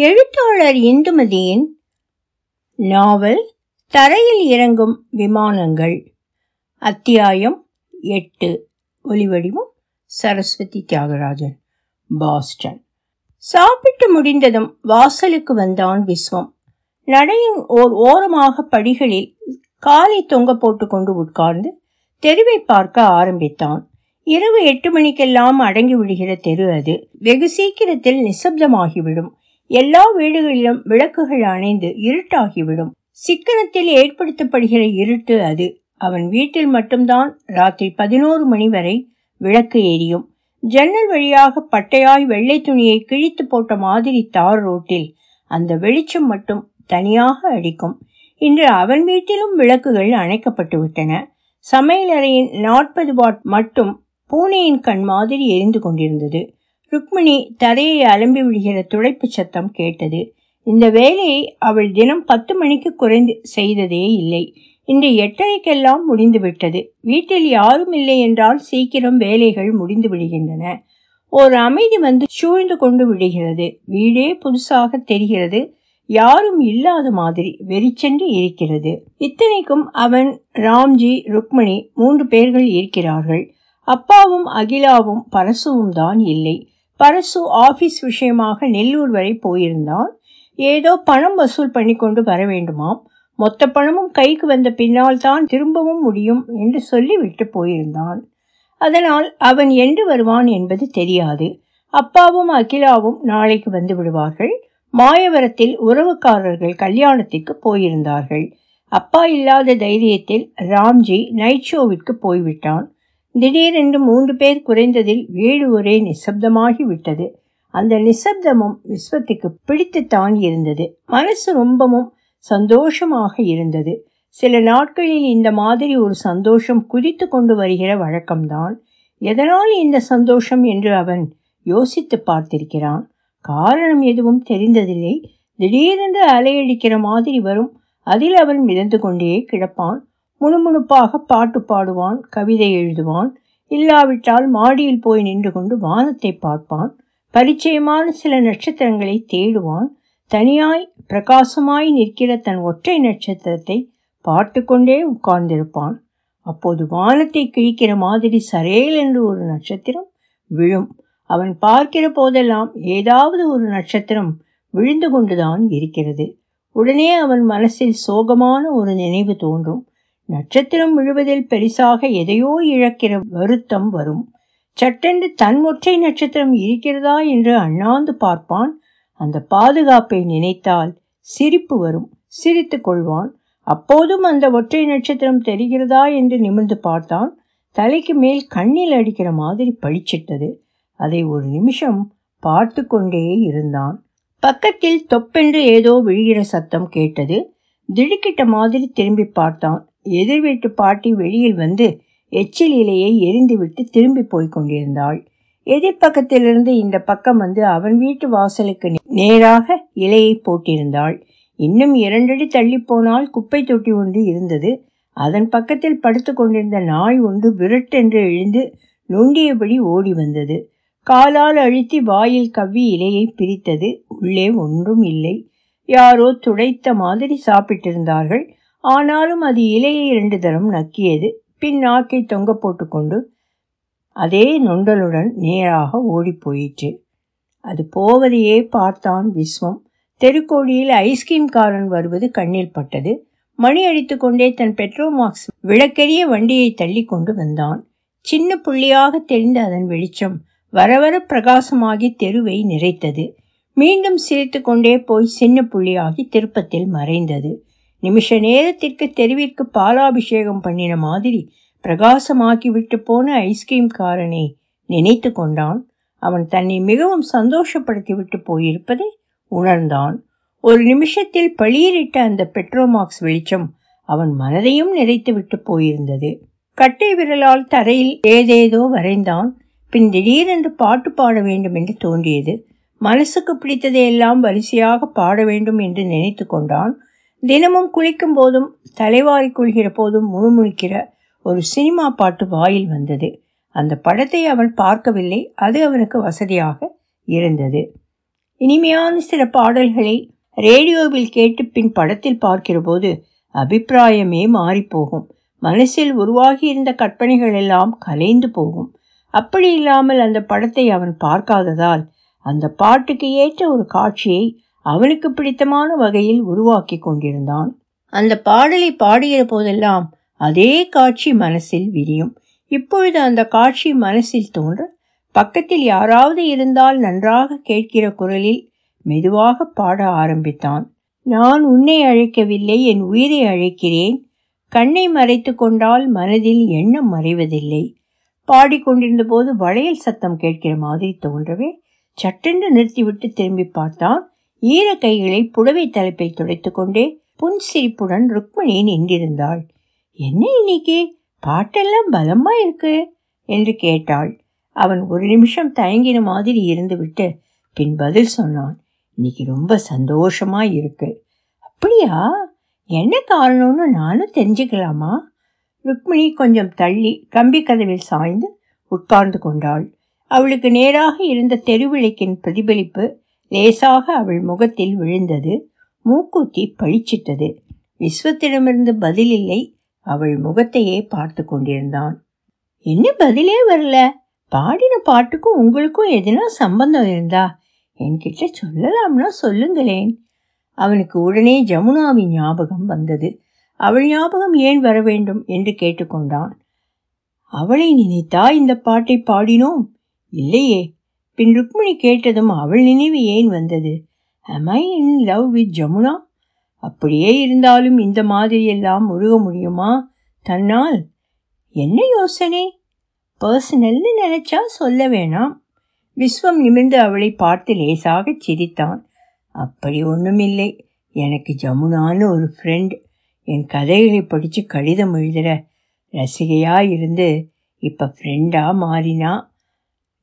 எழுத்தாளர் இந்துமதியின் நாவல் தரையில் இறங்கும் விமானங்கள். அத்தியாயம் எட்டு. ஒலிவடிவம் சரஸ்வதி தியாகராஜன். பாஸ்டன். சாப்பிட்டு முடிந்ததும் வாசலுக்கு வந்தான் விஸ்வம். நடையின் ஓர் ஓரமாக படிகளில் காலை தொங்க போட்டுக்கொண்டு உட்கார்ந்து தெருவை பார்க்க ஆரம்பித்தான். இரவு எட்டு மணிக்கெல்லாம் அடங்கி விடுகிற தெரு அது. வெகு சீக்கிரத்தில் நிசப்தமாகிவிடும். எல்லா வீடுகளிலும் விளக்குகள் அணைந்து இருட்டாகிவிடும். சிக்கனத்தில் ஏற்படுத்தப்படுகிற இருட்டு அது. அவன் வீட்டில் மட்டும்தான் ராத்திரி பதினோரு மணி வரை விளக்கு எரியும் ஜன்னல் வழியாக பட்டையாய் வெள்ளை துணியை கிழித்து போட்ட மாதிரி தார் ரோட்டில் அந்த வெளிச்சம் மட்டும் தனியாக அடிக்கும். இன்று அவன் வீட்டிலும் விளக்குகள் அணைக்கப்பட்டு விட்டன. சமையலறையின் நாற்பது வாட் மட்டும் பூனையின் கண் மாதிரி எரிந்து கொண்டிருந்தது. ருக்மிணி தரையை அலம்பி விடுகிற துடைப்பு சத்தம் கேட்டது. இந்த வேலையை அவள் தினம் பத்து மணிக்கு குறைந்து செய்ததே இல்லை. இன்று எட்டரைக்கெல்லாம் முடிந்துவிட்டது. வீட்டில் யாரும் இல்லை என்றால் சீக்கிரம் வேலைகள் முடிந்து விடுகின்றன. ஒரு அமைதி வந்து சூழ்ந்து கொண்டு விடுகிறது. வீடே புதுசாக தெரிகிறது. யாரும் இல்லாத மாதிரி வெறிச்சென்று இருக்கிறது. இத்தனைக்கும் அவன் ராம்ஜி ருக்மணி மூன்று பேர்கள் இருக்கிறார்கள். அப்பாவும் அகிலாவும் பரசுவும் தான் இல்லை. பரசு ஆபீஸ் விஷயமாக நெல்லூர் வரை போயிருந்தான். ஏதோ பணம் வசூல் பண்ணி கொண்டு வர வேண்டுமாம். மொத்த பணமும் கைக்கு வந்த பின்னால் தான் திரும்பவும் முடியும் என்று சொல்லிவிட்டு போயிருந்தான். அதனால் அவன் என்று வருவான் என்பது தெரியாது. அப்பாவும் அகிலாவும் நாளைக்கு வந்து விடுவார்கள். மாயவரத்தில் உறவுக்காரர்கள் கல்யாணத்திற்கு போயிருந்தார்கள். அப்பா இல்லாத தைரியத்தில் ராம்ஜி நைட் ஷோவிற்கு போய்விட்டான். திடீரென்று மூன்று பேர் குறைந்ததில் வீடு ஒரே நிசப்தமாகி விட்டது அந்த நிசப்தமும் விஸ்வத்துக்கு பிடித்துத்தான் இருந்தது மனசு ரொம்பவும் சந்தோஷமாக இருந்தது. சில நாட்களில் இந்த மாதிரி ஒரு சந்தோஷம் குதித்து கொண்டு வருகிற வழக்கம்தான். எதனால் இந்த சந்தோஷம் என்று அவன் யோசித்து பார்த்திருக்கிறான். காரணம் எதுவும் தெரிந்ததில்லை. திடீரென்று அலையடிக்கிற மாதிரி வரும். அதில் அவன் மிதந்து கொண்டே கிடப்பான். முணுமுணுப்பாக பாட்டு பாடுவான் கவிதை எழுதுவான். இல்லாவிட்டால் மாடியில் போய் நின்று கொண்டு வானத்தை பார்ப்பான். பரிச்சயமான சில நட்சத்திரங்களை தேடுவான். தனியாய் பிரகாசமாய் நிற்கிற தன் ஒற்றை நட்சத்திரத்தை பார்த்து கொண்டே உட்கார்ந்திருப்பான். அப்போது வானத்தை கிழிக்கிற மாதிரி சரேல் என்று ஒரு நட்சத்திரம் விழும். அவன் பார்க்கிற போதெல்லாம் ஏதாவது ஒரு நட்சத்திரம் விழுந்து கொண்டுதான் இருக்கிறது. உடனே அவன் மனசில் சோகமான ஒரு நினைவு தோன்றும். நட்சத்திரம் விழுவதில் பெரிசாக எதையோ இழக்கிற வருத்தம் வரும். சட்டென்று தன் ஒற்றை நட்சத்திரம் இருக்கிறதா என்று அண்ணாந்து பார்ப்பான். அந்த பாதுகாப்பை நினைத்தால் சிரிப்பு வரும். சிரித்து கொள்வான். அப்போதும் அந்த ஒற்றை நட்சத்திரம் தெரிகிறதா என்று நிமிர்ந்து பார்த்தான். தலைக்கு மேல் கண்ணில் அடிக்கிற மாதிரி பளிச்சிட்டது. அதை ஒரு நிமிஷம் பார்த்து கொண்டே இருந்தான். பக்கத்தில் தொப்பென்று ஏதோ விழுகிற சத்தம் கேட்டது. திடுக்கிட்ட மாதிரி திரும்பி பார்த்தான். எதிர் வீட்டு பாட்டி வெளியில் வந்து எச்சில் இலையை எரிந்துவிட்டு திரும்பி போய்க் கொண்டிருந்தாள். எதிர்ப்பக்கத்திலிருந்து இந்த பக்கம் வந்து அவன் வீட்டு வாசலுக்கு நேராக இலையை போட்டிருந்தாள். இன்னும் இரண்டடி தள்ளி போனால் குப்பை தொட்டி ஒன்று இருந்தது. அதன் பக்கத்தில் படுத்து கொண்டிருந்த நாய் ஒன்று விரட்டென்று எழுந்து நொண்டியபடி ஓடி வந்தது. காலால் அழுத்தி வாயில் கவ்வி இலையை பிரித்தது. உள்ளே ஒன்றும் இல்லை. யாரோ துடைத்த மாதிரி சாப்பிட்டிருந்தார்கள். ஆனாலும் அது இலையை இரண்டு தரம் நக்கியது. பின் நாக்கை தொங்க போட்டுக்கொண்டு அதே நொண்டலுடன் நேராக ஓடிப்போயிற்று. அது போவதையே பார்த்தான் விஸ்வம். தெருக்கோடியில் ஐஸ்கிரீம்காரன் வருவது கண்ணில் பட்டது. மணி அடித்து கொண்டே தன் பெட்ரோமாக்ஸ் விளக்கெரிய வண்டியை தள்ளி கொண்டு வந்தான். சின்ன புள்ளியாக தெரிந்த அதன் வெளிச்சம் வரவர பிரகாசமாகி தெருவை நிறைத்தது. மீண்டும் சிரித்து கொண்டே போய் சின்ன புள்ளியாகி திருப்பத்தில் மறைந்தது. நிமிஷ நேரத்திற்கு தெருவிற்கு பாலாபிஷேகம் பண்ணின மாதிரி பிரகாசமாக்கி விட்டு போன ஐஸ்கிரீம் காரனை நினைத்து கொண்டான். அவன் தன்னை மிகவும் சந்தோஷப்படுத்தி விட்டு போயிருப்பதை உணர்ந்தான். ஒரு நிமிஷத்தில் பளிரிட்ட அந்த பெட்ரோமாக்ஸ் வெளிச்சம் அவன் மனதையும் நிறைத்து விட்டு போயிருந்தது. கட்டை விரலால் தரையில் ஏதேதோ வரைந்தான். பின் திடீரென்று பாட்டு பாட வேண்டும் என்று தோன்றியது. மனசுக்கு பிடித்ததையெல்லாம் வரிசையாக பாட வேண்டும் என்று நினைத்து கொண்டான். தினமும் குளிக்கும் போதும் தலைவாரி கொள்கிற போதும் முணுமுணுக்கிற ஒரு சினிமா பாட்டு வாயில் வந்தது. அந்த படத்தை அவன் பார்க்கவில்லை. அது அவனுக்கு வசதியாக இருந்தது. இனிமையான சில பாடல்களை ரேடியோவில் கேட்டு பின் படத்தில் பார்க்கிறபோது அபிப்பிராயமே மாறிப்போகும். மனசில் உருவாகி இருந்த கற்பனைகள் எல்லாம் கலைந்து போகும். அப்படி இல்லாமல் அந்த படத்தை அவன் பார்க்காததால் அந்த பாட்டுக்கு ஏற்ற ஒரு காட்சியை அவளுக்கு பிடித்தமான வகையில் உருவாக்கி கொண்டிருந்தான். அந்த பாடலை பாடுகிற போதெல்லாம் அதே காட்சி மனசில் விரியும். இப்பொழுது அந்த காட்சி மனசில் தோன்ற பக்கத்தில் யாராவது இருந்தால் நன்றாக கேட்கிற குரலில் மெதுவாக பாட ஆரம்பித்தான். நான் உன்னை அழைக்கவில்லை என் உயிரை அழைக்கிறேன். கண்ணை மறைத்து கொண்டால் மனதில் எண்ணம் மறைவதில்லை. பாடிக்கொண்டிருந்த போது வளையல் சத்தம் கேட்கிற மாதிரி தோன்றவே சட்டென்று நிறுத்திவிட்டு திரும்பி பார்த்தான். ஈர கைகளை புடவை தலைப்பில் துடைத்து கொண்டே புன்சிரிப்புடன் ருக்மணி நின்றிருந்தாள். என்ன இன்னைக்கு? பாட்டெல்லாம் பலமா இருக்கு? என்று கேட்டாள். அவன் ஒரு நிமிஷம் தயங்கின மாதிரி இருந்துவிட்டு பின் பதில் சொன்னான். இன்னைக்கு ரொம்ப சந்தோஷமா இருக்கு. அப்படியா? என்ன காரணம்னு நானும் தெரிஞ்சுக்கலாமா? ருக்மிணி கொஞ்சம் தள்ளி கம்பி கதவில் சாய்ந்து உட்கார்ந்து கொண்டாள். அவளுக்கு நேராக இருந்த தெருவிளக்கின் பிரதிபலிப்பு லேசாக அவள் முகத்தில் விழுந்தது. மூக்குத்தி பழிச்சிட்டது. விஸ்வத்திடமிருந்து பதில் இல்லை. அவள் முகத்தையே பார்த்து கொண்டிருந்தான். என்ன பதிலே வரல? பாடின பாட்டுக்கும் உங்களுக்கும் எதுனா சம்பந்தம் இருந்தா? என்கிட்ட சொல்லலாம்னா சொல்லுங்களேன். அவனுக்கு உடனே ஜமுனாவின் ஞாபகம் வந்தது. அவள் ஞாபகம் ஏன் வர வேண்டும்? என்று கேட்டுக்கொண்டான். அவளை நினைத்தா இந்த பாட்டை பாடினோம்? இல்லையே. பின் ருக்மிணி கேட்டதும் அவள் நினைவு ஏன் வந்தது? Am I in love with Jamuna அப்படியே இருந்தாலும் இந்த மாதிரியெல்லாம் முருக முடியுமா? தன்னால்? என்ன யோசனை? பர்சனல்னு நினைச்சா சொல்ல வேணாம். விஸ்வம் நிமிர்ந்து அவளை பார்த்து லேசாக சிரித்தான். அப்படி ஒன்றுமில்லை எனக்கு ஜமுனான்னு ஒரு ஃப்ரெண்ட் என் கதைகளை படித்து கடிதம் எழுதுகிற ரசிகையாக இருந்து இப்போ ஃப்ரெண்டாக மாறினா?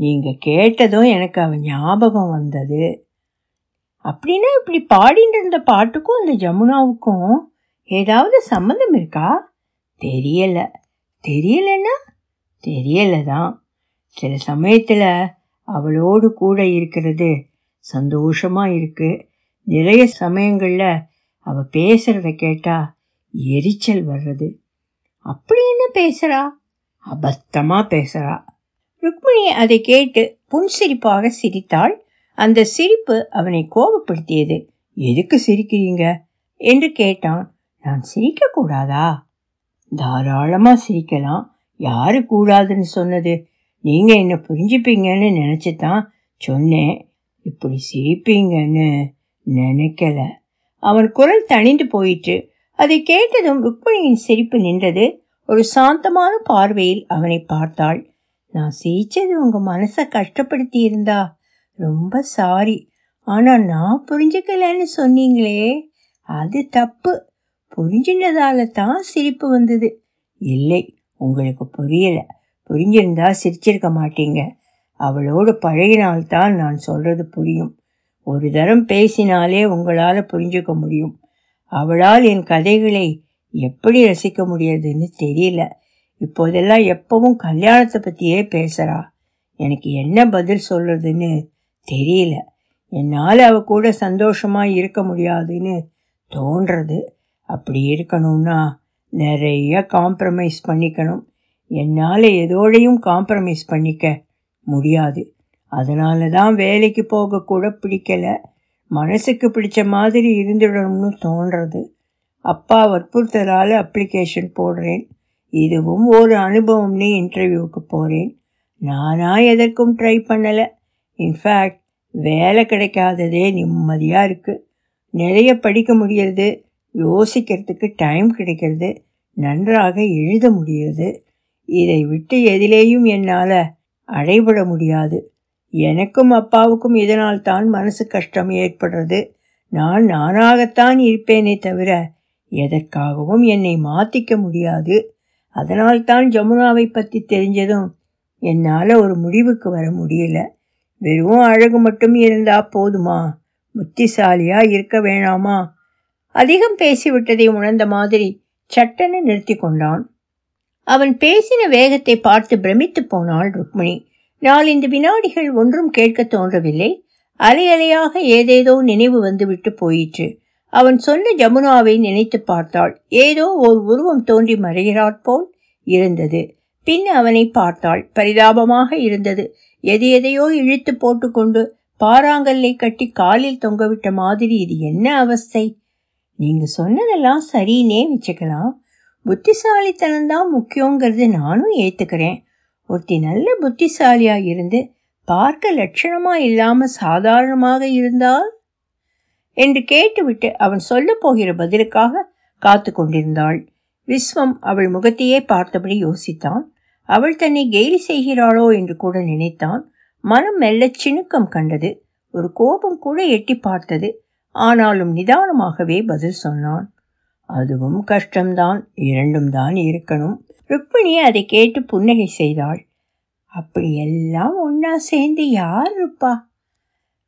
நீங்கள் கேட்டதும் எனக்கு அவன் ஞாபகம் வந்தது. அப்படின்னா இப்படி பாடிட்டு இருந்த பாட்டுக்கும் அந்த ஜமுனாவுக்கும் ஏதாவது சம்மந்தம் இருக்கா? தெரியலை. தெரியலன்னா? தெரியலை தான் சில சமயத்தில் அவளோடு கூட இருக்கிறது சந்தோஷமாக இருக்குது நிறைய சமயங்களில் அவள் பேசுகிறத கேட்டால் எரிச்சல் வர்றது. அப்படி என்ன பேசுகிறா அபத்தமாக பேசுகிறா ருக்மிணி அதை கேட்டு புன்சிரிப்பாக சிரித்தாள். அந்த சிரிப்பு அவனை கோபப்படுத்தியது. எதுக்கு சிரிக்கிறீங்க? என்று கேட்டான். நான் சிரிக்க கூடாதா? தாராளமா சிரிக்கலாம். யாரு கூடாதுன்னு சொன்னது? நீங்க என்ன புரிஞ்சுப்பீங்கன்னு நினைச்சு தான் சொன்னேன். இப்படி சிரிப்பீங்கன்னு நினைக்கல. அவன் குரல் தணிந்து போயிற்று. அதை கேட்டதும் ருக்மணியின் சிரிப்பு நின்றது. ஒரு சாந்தமான பார்வையில் அவனை பார்த்தாள். நான் சிரிச்சது உங்க மனசை கஷ்டப்படுத்தி இருந்தா ரொம்ப சாரி. ஆனா நான் புரிஞ்சுக்கலன்னு சொன்னீங்களே. அது தப்பு. புரிஞ்சினதால தான் சிரிப்பு வந்தது. இல்லை உங்களுக்கு புரியல. புரிஞ்சிருந்தா சிரிச்சிருக்க மாட்டீங்க. அவளோடு பழகினால்தான் நான் சொல்றது புரியும். ஒரு தரம் பேசினாலே உங்களால் புரிஞ்சுக்க முடியும். அவளால் என் கதைகளை எப்படி ரசிக்க முடியறதுன்னு தெரியல. இப்போதெல்லாம் எப்பவும் கல்யாணத்தை பற்றியே பேசுகிறா எனக்கு என்ன பதில் சொல்கிறதுன்னு தெரியல. என்னால் அவ கூட சந்தோஷமாக இருக்க முடியாதுன்னு தோன்றது. அப்படி இருக்கணும்னா நிறைய காம்ப்ரமைஸ் பண்ணிக்கணும். என்னால் எதோடையும் காம்ப்ரமைஸ் பண்ணிக்க முடியாது. அதனால தான் வேலைக்கு போக கூட பிடிக்கல. மனசுக்கு பிடிச்ச மாதிரி இருந்துடணும்னு தோன்றது. அப்பா வற்புறுத்தலால் அப்ளிகேஷன் போடுறேன். இதுவும் ஒரு அனுபவம்னு இன்டர்வியூவுக்கு போகிறேன் நானாக எதற்கும் ட்ரை பண்ணலை. இன்ஃபேக்ட் வேலை கிடைக்காததே நிம்மதியாக இருக்குது நிறைய படிக்க முடியறது. யோசிக்கிறதுக்கு டைம் கிடைக்கிறது. நன்றாக எழுத முடியுது இதை விட்டு எதிலேயும் என்னால் அடைபட முடியாது. எனக்கும் அப்பாவுக்கும் இதனால் தான் மனசு கஷ்டம் ஏற்படுறது. நான் நானாகத்தான் இருப்பேனே தவிர எதற்காகவும் என்னை மாற்றிக்க முடியாது. அதனால்தான் ஜமுனாவை பற்றி தெரிஞ்சதும் என்னால் ஒரு முடிவுக்கு வர முடியல. வெறும் அழகு மட்டும் இருந்தா போதுமா? புத்திசாலியாக இருக்க வேணாமா? அதிகம் பேசிவிட்டதை உணர்ந்த மாதிரி சட்டென நிறுத்தி கொண்டான். அவன் பேசின வேகத்தை பார்த்து பிரமித்து போனாள் ருக்மிணி. நாலந்து வினாடிகள் ஒன்றும் கேட்க தோன்றவில்லை. அலையலையாக ஏதேதோ நினைவு வந்துவிட்டு போயிற்று. அவன் சொன்ன ஜமுனாவை நினைத்து பார்த்தாள். ஏதோ ஒரு உருவம் தோன்றி மறைகிறாற் போல் இருந்தது. பின் அவனை பார்த்தாள். பரிதாபமாக இருந்தது. எது எதையோ இழுத்து போட்டுக்கொண்டு பாறாங்கல்லை கட்டி காலில் தொங்கவிட்ட மாதிரி இது என்ன அவஸ்தை? நீங்க சொன்னதெல்லாம் சரின்னே வச்சுக்கலாம் புத்திசாலித்தனம்தான் முக்கியங்கிறது நானும் ஏத்துக்கிறேன். ஒருத்தி நல்ல புத்திசாலியா இருந்து பார்க்க லட்சணமா இல்லாம சாதாரணமாக இருந்தால்? என்று கேட்டுவிட்டு அவன் சொல்ல போகிற பதிலுக்காக காத்து கொண்டிருந்தாள். விஸ்வம் அவள் முகத்தையே பார்த்தபடி யோசித்தான். அவள் தன்னை கேலி செய்கிறாளோ என்று கூட நினைத்தான். மனம் மெல்ல சிணுக்கம் கண்டது. ஒரு கோபம் கூட எட்டி பார்த்தது. ஆனாலும் நிதானமாகவே பதில் சொன்னான். அதுவும் கஷ்டம்தான். இரண்டும் தான் இருக்கணும். ருக்மிணி அதை கேட்டு புன்னகை செய்தாள். அப்படி எல்லாம் ஒன்னா சேர்ந்து யார் இருப்பா?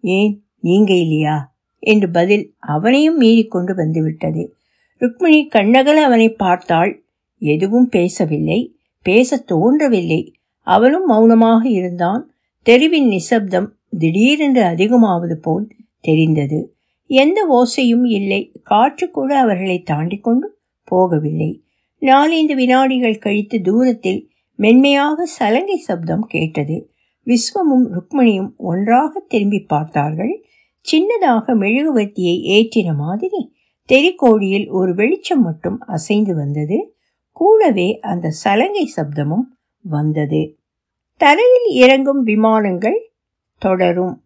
ஏன் நீங்க இல்லையா? என்று பதில் அவனையும் மீறி கொண்டு வந்துவிட்டது. ருக்மிணி கண்ணகல அவனை பார்த்தாள். எதுவும் பேசவில்லை. பேச தோன்றவில்லை. அவனும் மௌனமாக இருந்தான். தெருவின் நிசப்தம் திடீரென்று அதிகமாவது போல் தெரிந்தது. எந்த ஓசையும் இல்லை. காற்று கூட அவர்களை தாண்டி கொண்டு போகவில்லை. நாலைந்து வினாடிகள் கழித்து தூரத்தில் மென்மையாக சலங்கை சப்தம் கேட்டது. விஸ்வமும் ருக்மணியும் ஒன்றாக திரும்பி பார்த்தார்கள். சின்னதாக மெழுகுவர்த்தியை ஏற்றின மாதிரி தெரிக்கோடியில் ஒரு வெளிச்சம் மட்டும் அசைந்து வந்தது. கூடவே அந்த சலங்கை சப்தமும் வந்தது. தரையில் இறங்கும் விமானங்கள் தொடரும்.